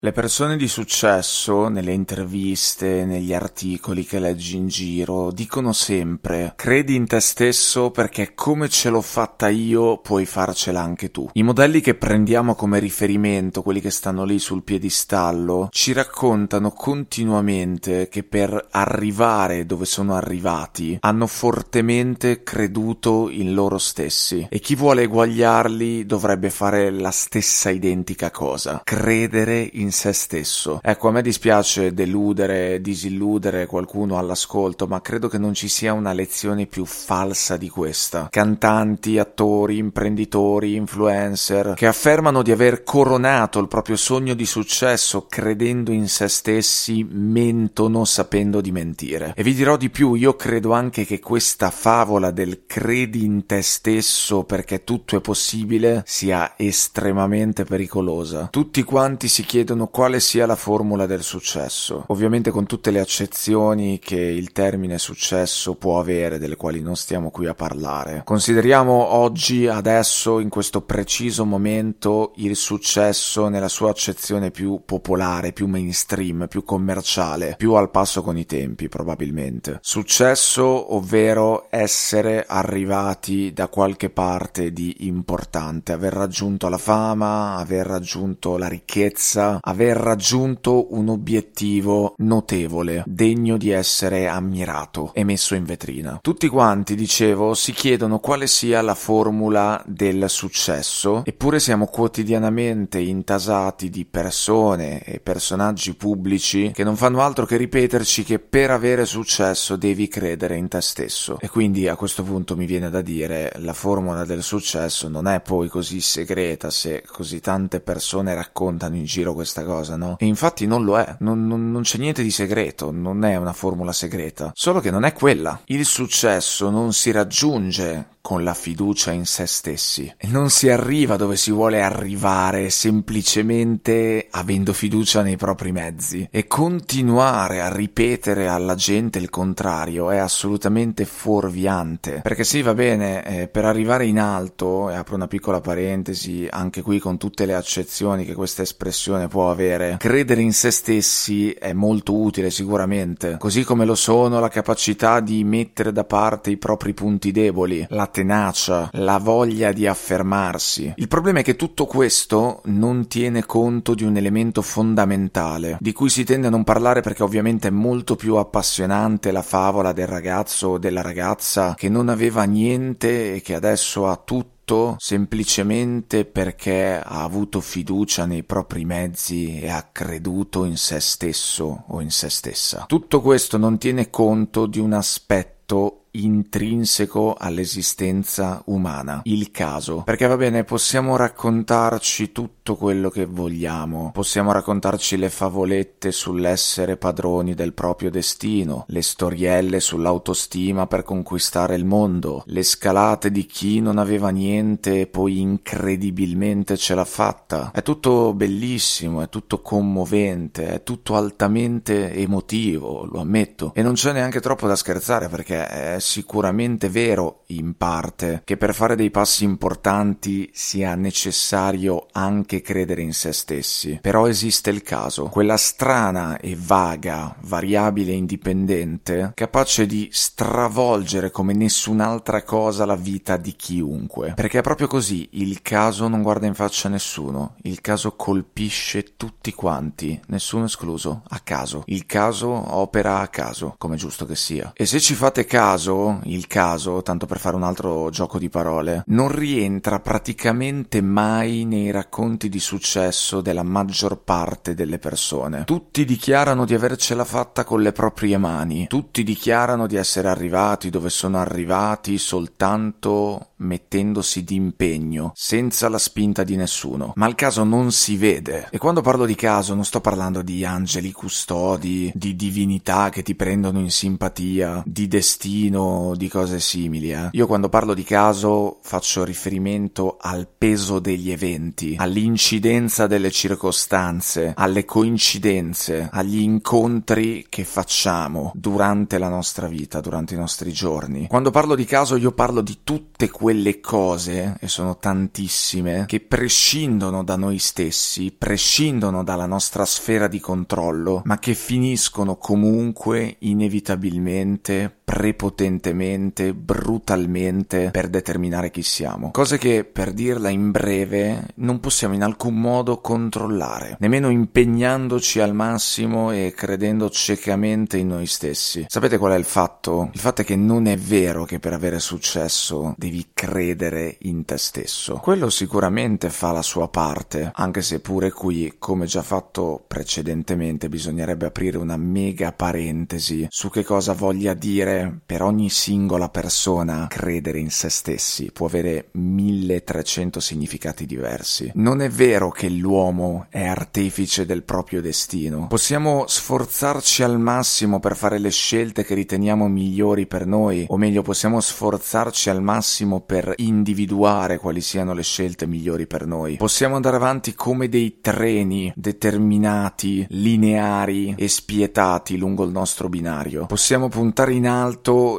Le persone di successo, nelle interviste, negli articoli che leggi in giro, dicono sempre credi in te stesso perché come ce l'ho fatta io puoi farcela anche tu. I modelli che prendiamo come riferimento, quelli che stanno lì sul piedistallo, ci raccontano continuamente che per arrivare dove sono arrivati hanno fortemente creduto in loro stessi e chi vuole eguagliarli dovrebbe fare la stessa identica cosa, credere in in se stesso. Ecco, a me dispiace deludere, disilludere qualcuno all'ascolto, ma credo che non ci sia una lezione più falsa di questa. Cantanti, attori, imprenditori, influencer, che affermano di aver coronato il proprio sogno di successo credendo in se stessi, mentono sapendo di mentire. E vi dirò di più, io credo anche che questa favola del credi in te stesso perché tutto è possibile sia estremamente pericolosa. Tutti quanti si chiedono chiedono quale sia la formula del successo, ovviamente con tutte le accezioni che il termine successo può avere, delle quali non stiamo qui a parlare. Consideriamo oggi, adesso, in questo preciso momento, il successo nella sua accezione più popolare, più mainstream, più commerciale, più al passo con i tempi, probabilmente. Successo, ovvero essere arrivati da qualche parte di importante, aver raggiunto la fama, aver raggiunto la ricchezza, aver raggiunto un obiettivo notevole, degno di essere ammirato e messo in vetrina. Tutti quanti, dicevo, si chiedono quale sia la formula del successo, eppure siamo quotidianamente intasati di persone e personaggi pubblici che non fanno altro che ripeterci che per avere successo devi credere in te stesso. E quindi a questo punto mi viene da dire la formula del successo non è poi così segreta se così tante persone raccontano in giro questa questa cosa, no? E infatti non lo è, non, non, non c'è niente di segreto, non è una formula segreta, solo che non è quella. Il successo non si raggiunge con la fiducia in se stessi. Non si arriva dove si vuole arrivare semplicemente avendo fiducia nei propri mezzi. E continuare a ripetere alla gente il contrario è assolutamente fuorviante. Perché sì, va bene, eh, per arrivare in alto, e apro una piccola parentesi, anche qui con tutte le accezioni che questa espressione può avere, credere in se stessi è molto utile sicuramente. Così come lo sono la capacità di mettere da parte i propri punti deboli, la tenacia, la voglia di affermarsi. Il problema è che tutto questo non tiene conto di un elemento fondamentale, di cui si tende a non parlare perché ovviamente è molto più appassionante la favola del ragazzo o della ragazza che non aveva niente e che adesso ha tutto semplicemente perché ha avuto fiducia nei propri mezzi e ha creduto in se stesso o in se stessa. Tutto questo non tiene conto di un aspetto intrinseco all'esistenza umana, il caso. Perché va bene, possiamo raccontarci tutto quello che vogliamo, possiamo raccontarci le favolette sull'essere padroni del proprio destino, le storielle sull'autostima per conquistare il mondo, le scalate di chi non aveva niente e poi incredibilmente ce l'ha fatta. È tutto bellissimo, è tutto commovente, è tutto altamente emotivo, lo ammetto. E non c'è neanche troppo da scherzare perché è sicuramente vero in parte che per fare dei passi importanti sia necessario anche credere in se stessi. Però esiste il caso, quella strana e vaga variabile indipendente capace di stravolgere come nessun'altra cosa la vita di chiunque. Perché è proprio così, il caso non guarda in faccia nessuno, il caso colpisce tutti quanti, nessuno escluso, a caso. Il caso opera a caso, come giusto che sia. E se ci fate caso, il caso, tanto per fare un altro gioco di parole, non rientra praticamente mai nei racconti di successo della maggior parte delle persone. Tutti dichiarano di avercela fatta con le proprie mani, tutti dichiarano di essere arrivati dove sono arrivati soltanto mettendosi d'impegno, senza la spinta di nessuno, ma il caso non si vede. E quando parlo di caso non sto parlando di angeli custodi, di divinità che ti prendono in simpatia, di destino, di cose simili. Eh. Io quando parlo di caso faccio riferimento al peso degli eventi, all'incidenza delle circostanze, alle coincidenze, agli incontri che facciamo durante la nostra vita, durante i nostri giorni. Quando parlo di caso io parlo di tutte quelle cose, e sono tantissime, che prescindono da noi stessi, prescindono dalla nostra sfera di controllo, ma che finiscono comunque inevitabilmente, prepotentemente, brutalmente per determinare chi siamo. Cose che, per dirla in breve, non possiamo in alcun modo controllare, nemmeno impegnandoci al massimo e credendo ciecamente in noi stessi. Sapete qual è il fatto? Il fatto è che non è vero che per avere successo devi credere in te stesso. Quello sicuramente fa la sua parte, anche se pure qui, come già fatto precedentemente, bisognerebbe aprire una mega parentesi su che cosa voglia dire per ogni singola persona credere in se stessi. Può avere 1300 significati diversi. Non è vero che l'uomo è artefice del proprio destino. Possiamo sforzarci al massimo per fare le scelte che riteniamo migliori per noi, o meglio possiamo sforzarci al massimo per individuare quali siano le scelte migliori per noi. Possiamo andare avanti come dei treni determinati, lineari e spietati lungo il nostro binario. Possiamo puntare in alto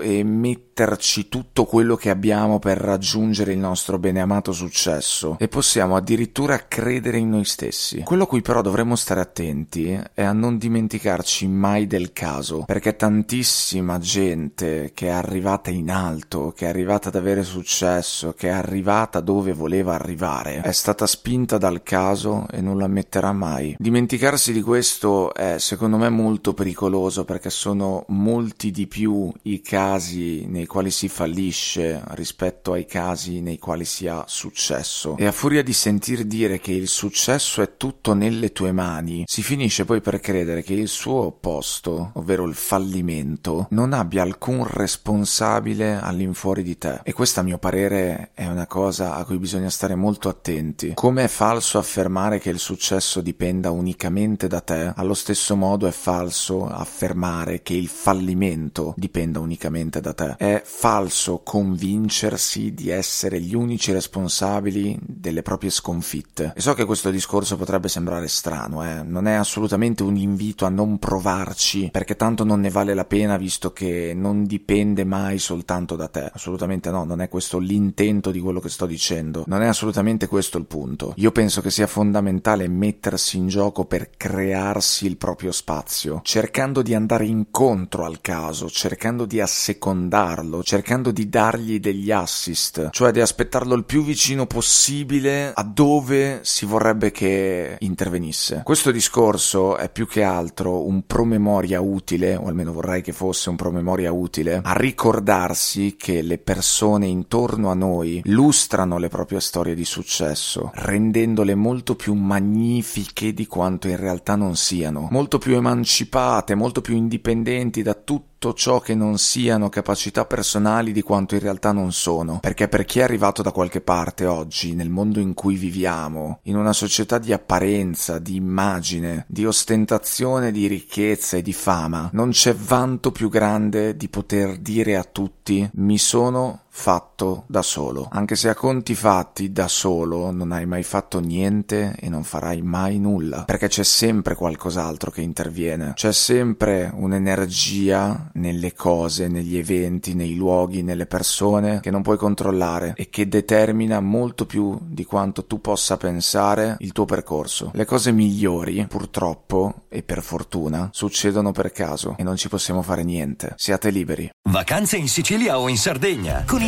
e mettere metterci tutto quello che abbiamo per raggiungere il nostro beneamato successo e possiamo addirittura credere in noi stessi. Quello a cui però dovremmo stare attenti è a non dimenticarci mai del caso, perché tantissima gente che è arrivata in alto, che è arrivata ad avere successo, che è arrivata dove voleva arrivare, è stata spinta dal caso e non lo ammetterà mai. Dimenticarsi di questo è secondo me molto pericoloso perché sono molti di più i casi nei quali si fallisce rispetto ai casi nei quali si ha successo. E a furia di sentir dire che il successo è tutto nelle tue mani, si finisce poi per credere che il suo opposto, ovvero il fallimento, non abbia alcun responsabile all'infuori di te. E questa a mio parere è una cosa a cui bisogna stare molto attenti. Come è falso affermare che il successo dipenda unicamente da te, allo stesso modo è falso affermare che il fallimento dipenda unicamente da te. È falso convincersi di essere gli unici responsabili delle proprie sconfitte. E so che questo discorso potrebbe sembrare strano, eh? non è assolutamente un invito a non provarci, perché tanto non ne vale la pena visto che non dipende mai soltanto da te. Assolutamente no, non è questo l'intento di quello che sto dicendo, non è assolutamente questo il punto. Io penso che sia fondamentale mettersi in gioco per crearsi il proprio spazio, cercando di andare incontro al caso, cercando di assecondarlo aspettarlo, cercando di dargli degli assist, cioè di aspettarlo il più vicino possibile a dove si vorrebbe che intervenisse. Questo discorso è più che altro un promemoria utile, o almeno vorrei che fosse un promemoria utile, a ricordarsi che le persone intorno a noi lustrano le proprie storie di successo, rendendole molto più magnifiche di quanto in realtà non siano, molto più emancipate, molto più indipendenti da tutto tutto ciò che non siano capacità personali di quanto in realtà non sono, perché per chi è arrivato da qualche parte oggi, nel mondo in cui viviamo, in una società di apparenza, di immagine, di ostentazione, di ricchezza e di fama, non c'è vanto più grande di poter dire a tutti mi sono fatto da solo. Anche se a conti fatti da solo non hai mai fatto niente e non farai mai nulla, perché c'è sempre qualcos'altro che interviene. C'è sempre un'energia nelle cose, negli eventi, nei luoghi, nelle persone che non puoi controllare e che determina molto più di quanto tu possa pensare il tuo percorso. Le cose migliori, purtroppo e per fortuna, succedono per caso e non ci possiamo fare niente. Siate liberi. Vacanze in Sicilia o in Sardegna. Con